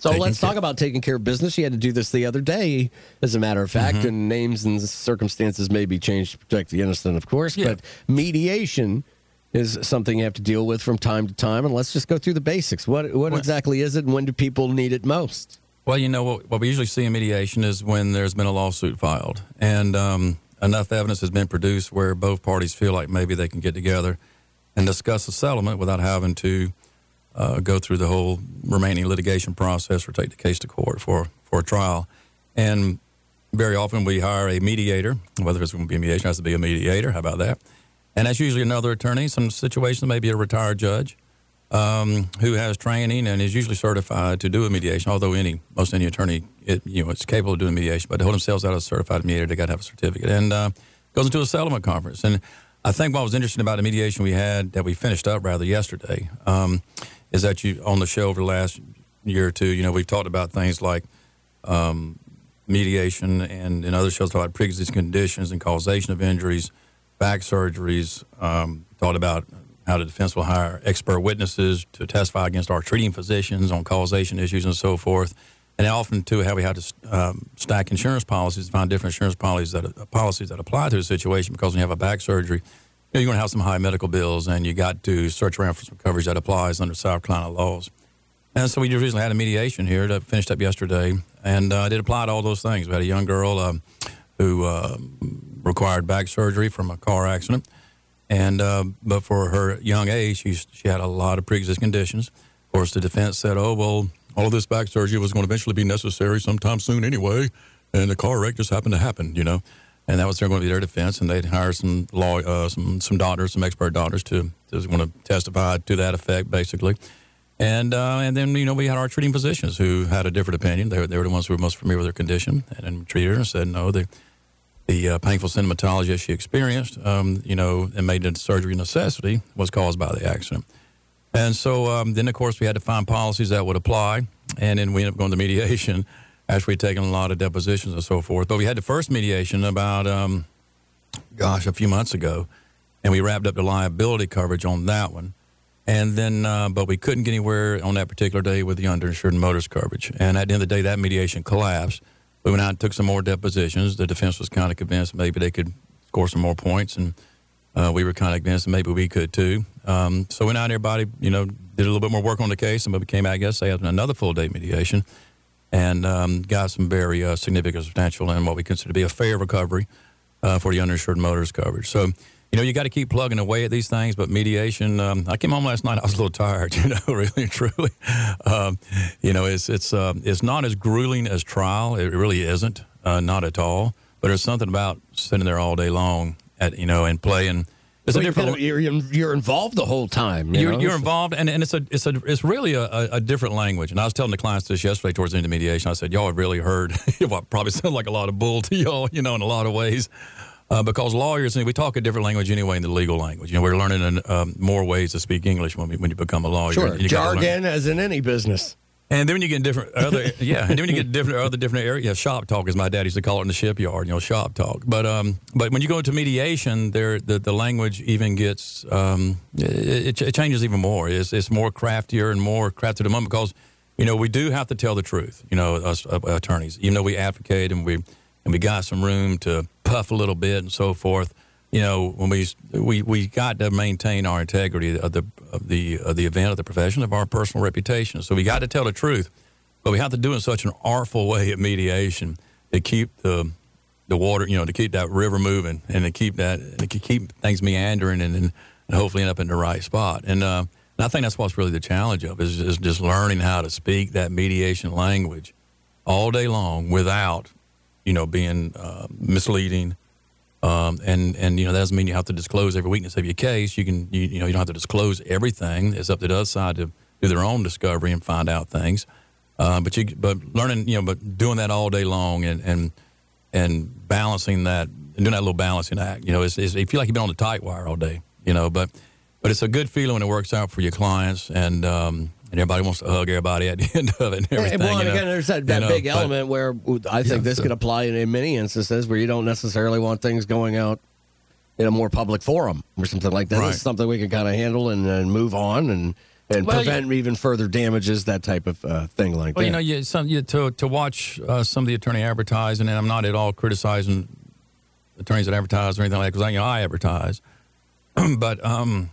So let's care. talk about taking care of business. You had to do this the other day, as a matter of fact, mm-hmm. and names and circumstances may be changed to protect the innocent, of course. Yeah. But mediation is something you have to deal with from time to time. And let's just go through the basics. What what well, exactly is it, and when do people need it most? Well, you know what, what we usually see in mediation is when there's been a lawsuit filed, and um, enough evidence has been produced where both parties feel like maybe they can get together and discuss a settlement without having to uh, go through the whole remaining litigation process or take the case to court for, for a trial. And very often we hire a mediator, whether it's going to be a mediation, it has to be a mediator. How about that? And that's usually another attorney. Some situations, maybe a retired judge um, who has training and is usually certified to do a mediation. Although any most any attorney, it, you know, it's capable of doing mediation, but to hold themselves out as a certified mediator, they got to have a certificate. And uh, goes into a settlement conference. And I think what was interesting about the mediation we had that we finished up rather yesterday. Um, is that you on the show over the last year or two, you know, we've talked about things like um, mediation and in other shows talked about pre-existing conditions and causation of injuries, back surgeries. Um, talked about how the defense will hire expert witnesses to testify against our treating physicians on causation issues and so forth. And often too, how we had to um, stack insurance policies find different insurance policies that uh, policies that apply to the situation because when you have a back surgery you are going to have some high medical bills, and you got to search around for some coverage that applies under South Carolina laws. And so we just recently had a mediation here that finished up yesterday, and uh, it applied to all those things. We had a young girl um, who uh, required back surgery from a car accident, and uh, but for her young age, she she had a lot of pre-existing conditions. Of course, the defense said, "Oh well, all of this back surgery was going to eventually be necessary sometime soon anyway, and the car wreck just happened to happen," you know and that was going to be their defense. And they'd hire some law, uh, some some doctors, some expert doctors to to want to testify to that effect, basically. And uh, and then you know we had our treating physicians who had a different opinion. They were, they were the ones who were most familiar with her condition, and, and treated her and said no, the the uh, painful symptomatology she experienced, um, you know, and made the surgery necessity was caused by the accident. And so um, then of course we had to find policies that would apply, and then we ended up going to mediation we'd taken a lot of depositions and so forth. But we had the first mediation about, um, gosh, a few months ago, and we wrapped up the liability coverage on that one. And then, uh, but we couldn't get anywhere on that particular day with the underinsured motorist coverage. And at the end of the day, that mediation collapsed. We went out and took some more depositions. The defense was kind of convinced maybe they could score some more points, and uh, we were kind of convinced maybe we could too. Um, so we went out and everybody, you know, did a little bit more work on the case, and we came out, I guess, they had another full day mediation and um, got some very uh, significant, substantial, and what we consider to be a fair recovery uh, for the uninsured motorist coverage. So, you know, you got to keep plugging away at these things. But mediation, um, I came home last night. I was a little tired, you know, really truly. Um, you know, it's it's uh, it's not as grueling as trial. It really isn't, uh, not at all. But there's something about sitting there all day long at you know and playing it's well, a different. You're, you're, involved the whole time. You are you're involved, and, and it's a it's a it's really a, a, different language. And I was telling the clients this yesterday towards the end of mediation. I said, y'all have really heard what probably sounds like a lot of bull to y'all, you know, in a lot of ways. Uh, because lawyers, we talk a different language anyway in the legal language. You know, we're learning um, more ways to speak English when, we, when you become a lawyer. Sure, jargon as in any business. And then when you get in different other yeah, and then when you get different other different areas, yeah, shop talk is my dad used to call it in the shipyard, you know, shop talk. But um, but when you go into mediation, there the, the language even gets um, it, it changes even more. It's it's more craftier and more crafted the moment because you know we do have to tell the truth. You know, us uh, attorneys, even though we advocate and we and we got some room to puff a little bit and so forth you know, when we we we got to maintain our integrity of the of the of the event of the profession of our personal reputation. So we got to tell the truth, but we have to do it in such an artful way at mediation to keep the the water, you know, to keep that river moving and to keep that to keep things meandering and, and, hopefully end up in the right spot. And, uh, and I think that's what's really the challenge of is, is just learning how to speak that mediation language all day long without, you know, being uh, misleading um, and and you know that doesn't mean you have to disclose every weakness of your case. You can you, you know you don't have to disclose everything. It's up to the other side to do their own discovery and find out things. Uh, but you but learning you know but doing that all day long and and and balancing that and doing that little balancing act. You know, it's, it's, you feel like you've been on the tight wire all day. You know, but but it's a good feeling when it works out for your clients and um, and everybody wants to hug everybody at the end of it and everything. Well, and again, know, there's that, that big know, element but, where I think yeah, this so. could apply in many instances where you don't necessarily want things going out in a more public forum or something like that. Right. This is something we can kind of handle and, and, move on and and well, prevent even further damages, that type of uh, thing like well, that. you know, you, some, you, to to watch uh, some of the attorney advertising, and I'm not at all criticizing attorneys that advertise or anything like that because you know I advertise, but um,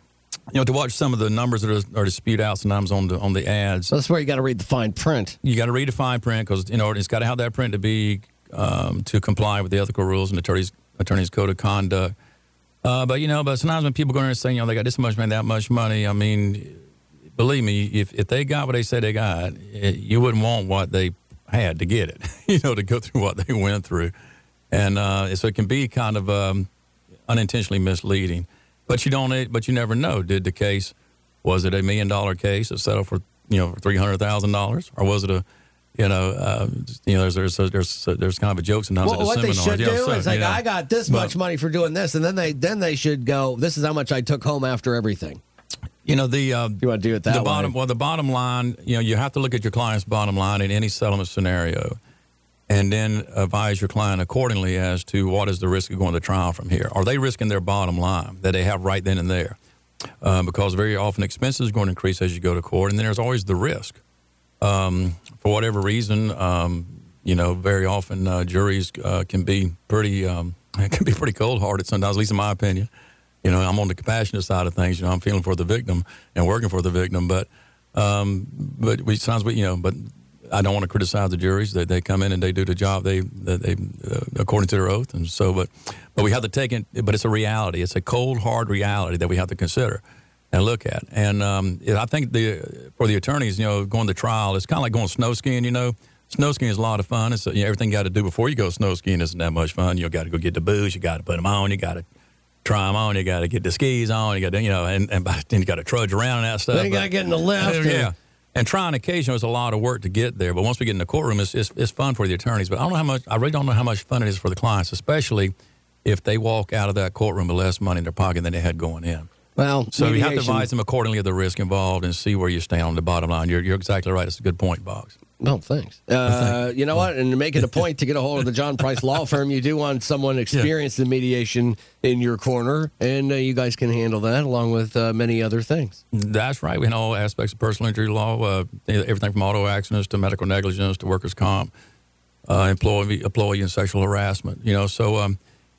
you know to watch some of the numbers that are, are spewed out sometimes on the on the ads. That's where you got to read the fine print. You got to read the fine print because you know it's got to have that print to be um, to comply with the ethical rules and attorneys attorneys code of conduct. Uh, but you know, but sometimes when people go in and say, you know, they got this much money, that much money, I mean, believe me, if, if they got what they said they got, it, you wouldn't want what they had to get it, you know, to go through what they went through. And uh, so it can be kind of um, unintentionally misleading. But you don't, but you never know. Did the case, was it a million dollar case that settled for, you know, $300,000? Or was it a, you know, uh, you know, there's there's there's there's kind of a joke sometimes well, at the what seminar. they should you do know, is like, you know, I got this but, much money for doing this, and then they then they should go. This is how much I took home after everything. You know the uh, you want to do it that the way. bottom well the bottom line you know you have to look at your client's bottom line in any settlement scenario, and then advise your client accordingly as to what is the risk of going to trial from here. Are they risking their bottom line that they have right then and there? Uh, because very often expenses are going to increase as you go to court, and then there's always the risk. Um, for whatever reason, um, you know, very often uh, juries uh, can be pretty um, can be pretty cold hearted sometimes, at least in my opinion. You know, I'm on the compassionate side of things. You know, I'm feeling for the victim and working for the victim, but um, but we sometimes we you know, but I don't want to criticize the juries. They, they come in and they do the job they they uh, according to their oath, and so but but we have to take it. But it's a reality. It's a cold hard reality that we have to consider and look at. And um, I think the for the attorneys, you know, going to trial, it's kind of like going snow skiing. You know, snow skiing is a lot of fun. It's you know, everything you got to do before you go snow skiing isn't that much fun. You got to go get the boots. You got to put them on. You got to try them on. You got to get the skis on. You got to, you know, and, and then you got to trudge around and that stuff. Then you got to get in the lift. Yeah. yeah. And trying occasion is a lot of work to get there. But once we get in the courtroom, it's, it's, it's fun for the attorneys. But I don't know how much, I really don't know how much fun it is for the clients, especially if they walk out of that courtroom with less money in their pocket than they had going in. Well, so mediation. you have to advise them accordingly of the risk involved and see where you stand on the bottom line. You're, you're exactly right. It's a good point, Box. Well, thanks. Uh, you know what? And to make it a point to get a hold of the John Price Law Firm, you do want someone experienced in mediation in your corner, and uh, you guys can handle that along with uh, many other things. That's right. We know all aspects of personal injury law, uh, everything from auto accidents to medical negligence to workers' comp, uh, employee, employee and sexual harassment. You know, so. Um,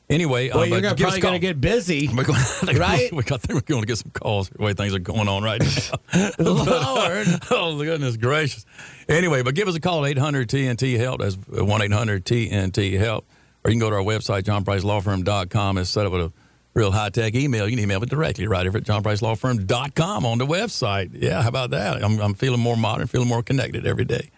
Anyway, well, uh, you're gonna, probably going to get busy, we're going, right? We, got, we're going to get some calls the way things are going on right now. Lord, oh goodness gracious! Anyway, but give us a call 800 TNT Help. That's one 800 TNT Help, or you can go to our website johnpricelawfirm.com and set up with a real high tech email. You can email it directly right over at johnpricelawfirm.com on the website. Yeah, how about that? I'm, I'm feeling more modern, feeling more connected every day.